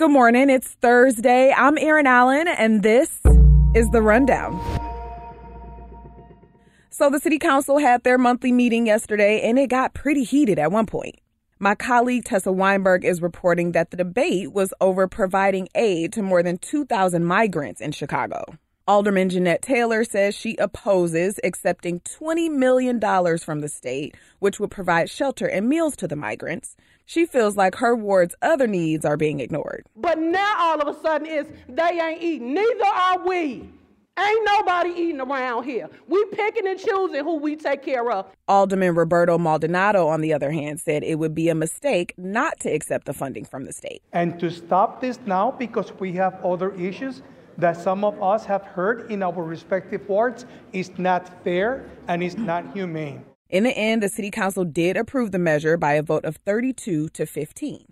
Good morning. It's Thursday. I'm Erin Allen, and this is The Rundown. So, the City Council had their monthly meeting yesterday, and it got pretty heated at one point. My colleague Tessa Weinberg is reporting that the debate was over providing aid to more than 2,000 migrants in Chicago. Alderman Jeanette Taylor says she opposes accepting $20 million from the state, which would provide shelter and meals to the migrants. She feels like her ward's other needs are being ignored. But now all of a sudden it's they ain't eating. Neither are we. Ain't nobody eating around here. We picking and choosing who we take care of. Alderman Roberto Maldonado, on the other hand, said it would be a mistake not to accept the funding from the state. And to stop this now because we have other issues that some of us have heard in our respective wards is not fair and is not humane. In the end, the city council did approve the measure by a vote of 32 to 15.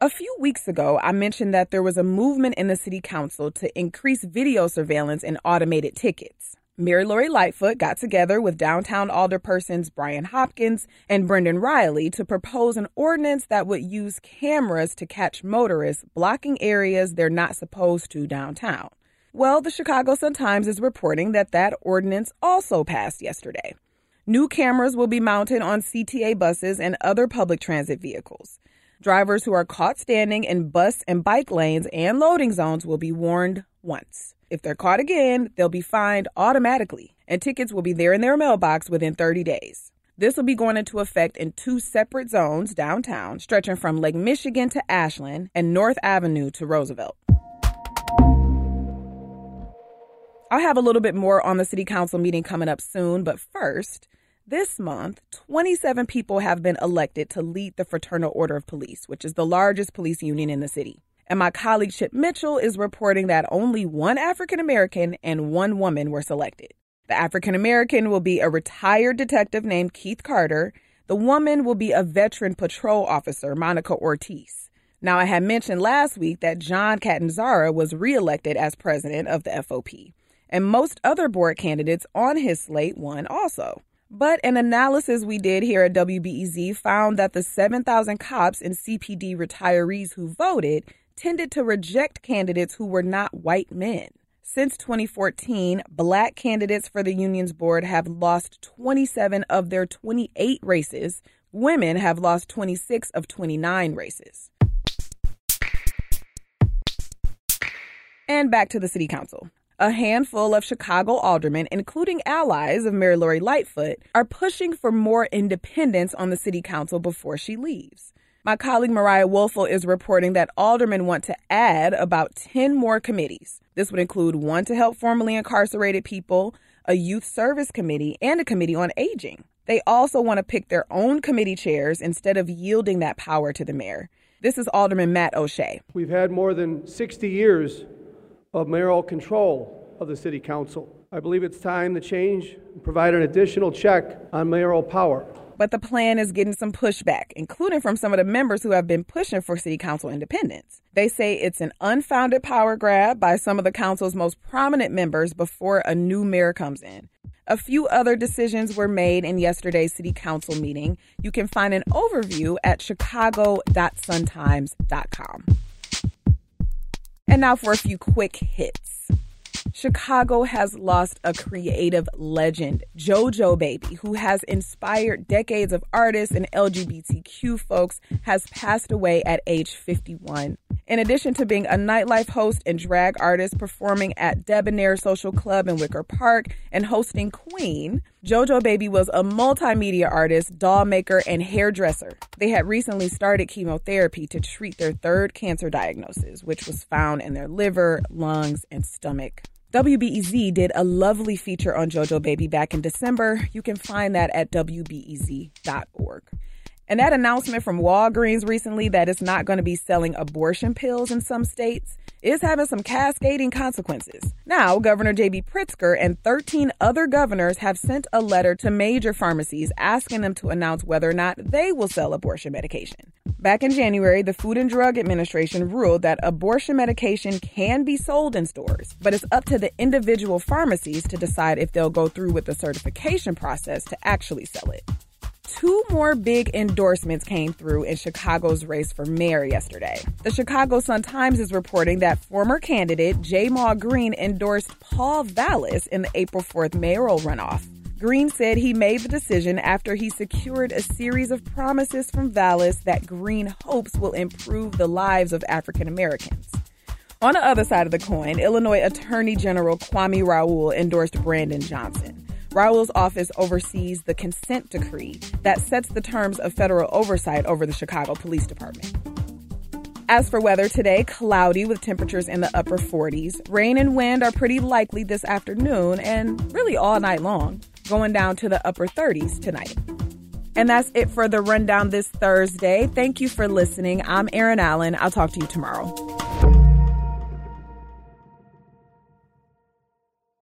A few weeks ago, I mentioned that there was a movement in the city council to increase video surveillance and automated tickets. Mayor Lori Lightfoot got together with downtown alderpersons Brian Hopkins and Brendan Reilly to propose an ordinance that would use cameras to catch motorists blocking areas they're not supposed to downtown. Well, the Chicago Sun-Times is reporting that that ordinance also passed yesterday. New cameras will be mounted on CTA buses and other public transit vehicles. Drivers who are caught standing in bus and bike lanes and loading zones will be warned once. If they're caught again, they'll be fined automatically, and tickets will be there in their mailbox within 30 days. This will be going into effect in two separate zones downtown, stretching from Lake Michigan to Ashland and North Avenue to Roosevelt. I'll have a little bit more on the city council meeting coming up soon, but first, this month, 27 people have been elected to lead the Fraternal Order of Police, which is the largest police union in the city. And my colleague Chip Mitchell is reporting that only one African American and one woman were selected. The African American will be a retired detective named Keith Carter. The woman will be a veteran patrol officer, Monica Ortiz. Now, I had mentioned last week that John Catanzara was reelected as president of the FOP and most other board candidates on his slate won also. But an analysis we did here at WBEZ found that the 7,000 cops and CPD retirees who voted tended to reject candidates who were not white men. Since 2014, black candidates for the union's board have lost 27 of their 28 races. Women have lost 26 of 29 races. And back to the city council. A handful of Chicago aldermen, including allies of Mayor Lori Lightfoot, are pushing for more independence on the city council before she leaves. My colleague Mariah Woelfel is reporting that aldermen want to add about 10 more committees. This would include one to help formerly incarcerated people, a youth service committee, and a committee on aging. They also want to pick their own committee chairs instead of yielding that power to the mayor. This is Alderman Matt O'Shea. We've had more than 60 years of mayoral control of the City Council. I believe it's time to change and provide an additional check on mayoral power. But the plan is getting some pushback, including from some of the members who have been pushing for City Council independence. They say it's an unfounded power grab by some of the council's most prominent members before a new mayor comes in. A few other decisions were made in yesterday's city council meeting. You can find an overview at chicago.suntimes.com. And now for a few quick hits. Chicago has lost a creative legend, JoJo Baby, who has inspired decades of artists and LGBTQ folks, has passed away at age 51. In addition to being a nightlife host and drag artist performing at Debonair Social Club in Wicker Park and hosting Queen, JoJo Baby was a multimedia artist, doll maker, and hairdresser. They had recently started chemotherapy to treat their third cancer diagnosis, which was found in their liver, lungs, and stomach. WBEZ did a lovely feature on JoJo Baby back in December. You can find that at WBEZ.org. And that announcement from Walgreens recently that it's not going to be selling abortion pills in some states is having some cascading consequences. Now, Governor J.B. Pritzker and 13 other governors have sent a letter to major pharmacies asking them to announce whether or not they will sell abortion medication. Back in January, the Food and Drug Administration ruled that abortion medication can be sold in stores, but it's up to the individual pharmacies to decide if they'll go through with the certification process to actually sell it. Two more big endorsements came through in Chicago's race for mayor yesterday. The Chicago Sun-Times is reporting that former candidate Ja'Mal Green endorsed Paul Vallas in the April 4th mayoral runoff. Green said he made the decision after he secured a series of promises from Vallas that Green hopes will improve the lives of African Americans. On the other side of the coin, Illinois Attorney General Kwame Raoul endorsed Brandon Johnson. Raoul's office oversees the consent decree that sets the terms of federal oversight over the Chicago Police Department. As for weather today, cloudy with temperatures in the upper 40s. Rain and wind are pretty likely this afternoon and really all night long, going down to the upper 30s tonight. And that's it for the rundown this Thursday. Thank you for listening. I'm Erin Allen. I'll talk to you tomorrow.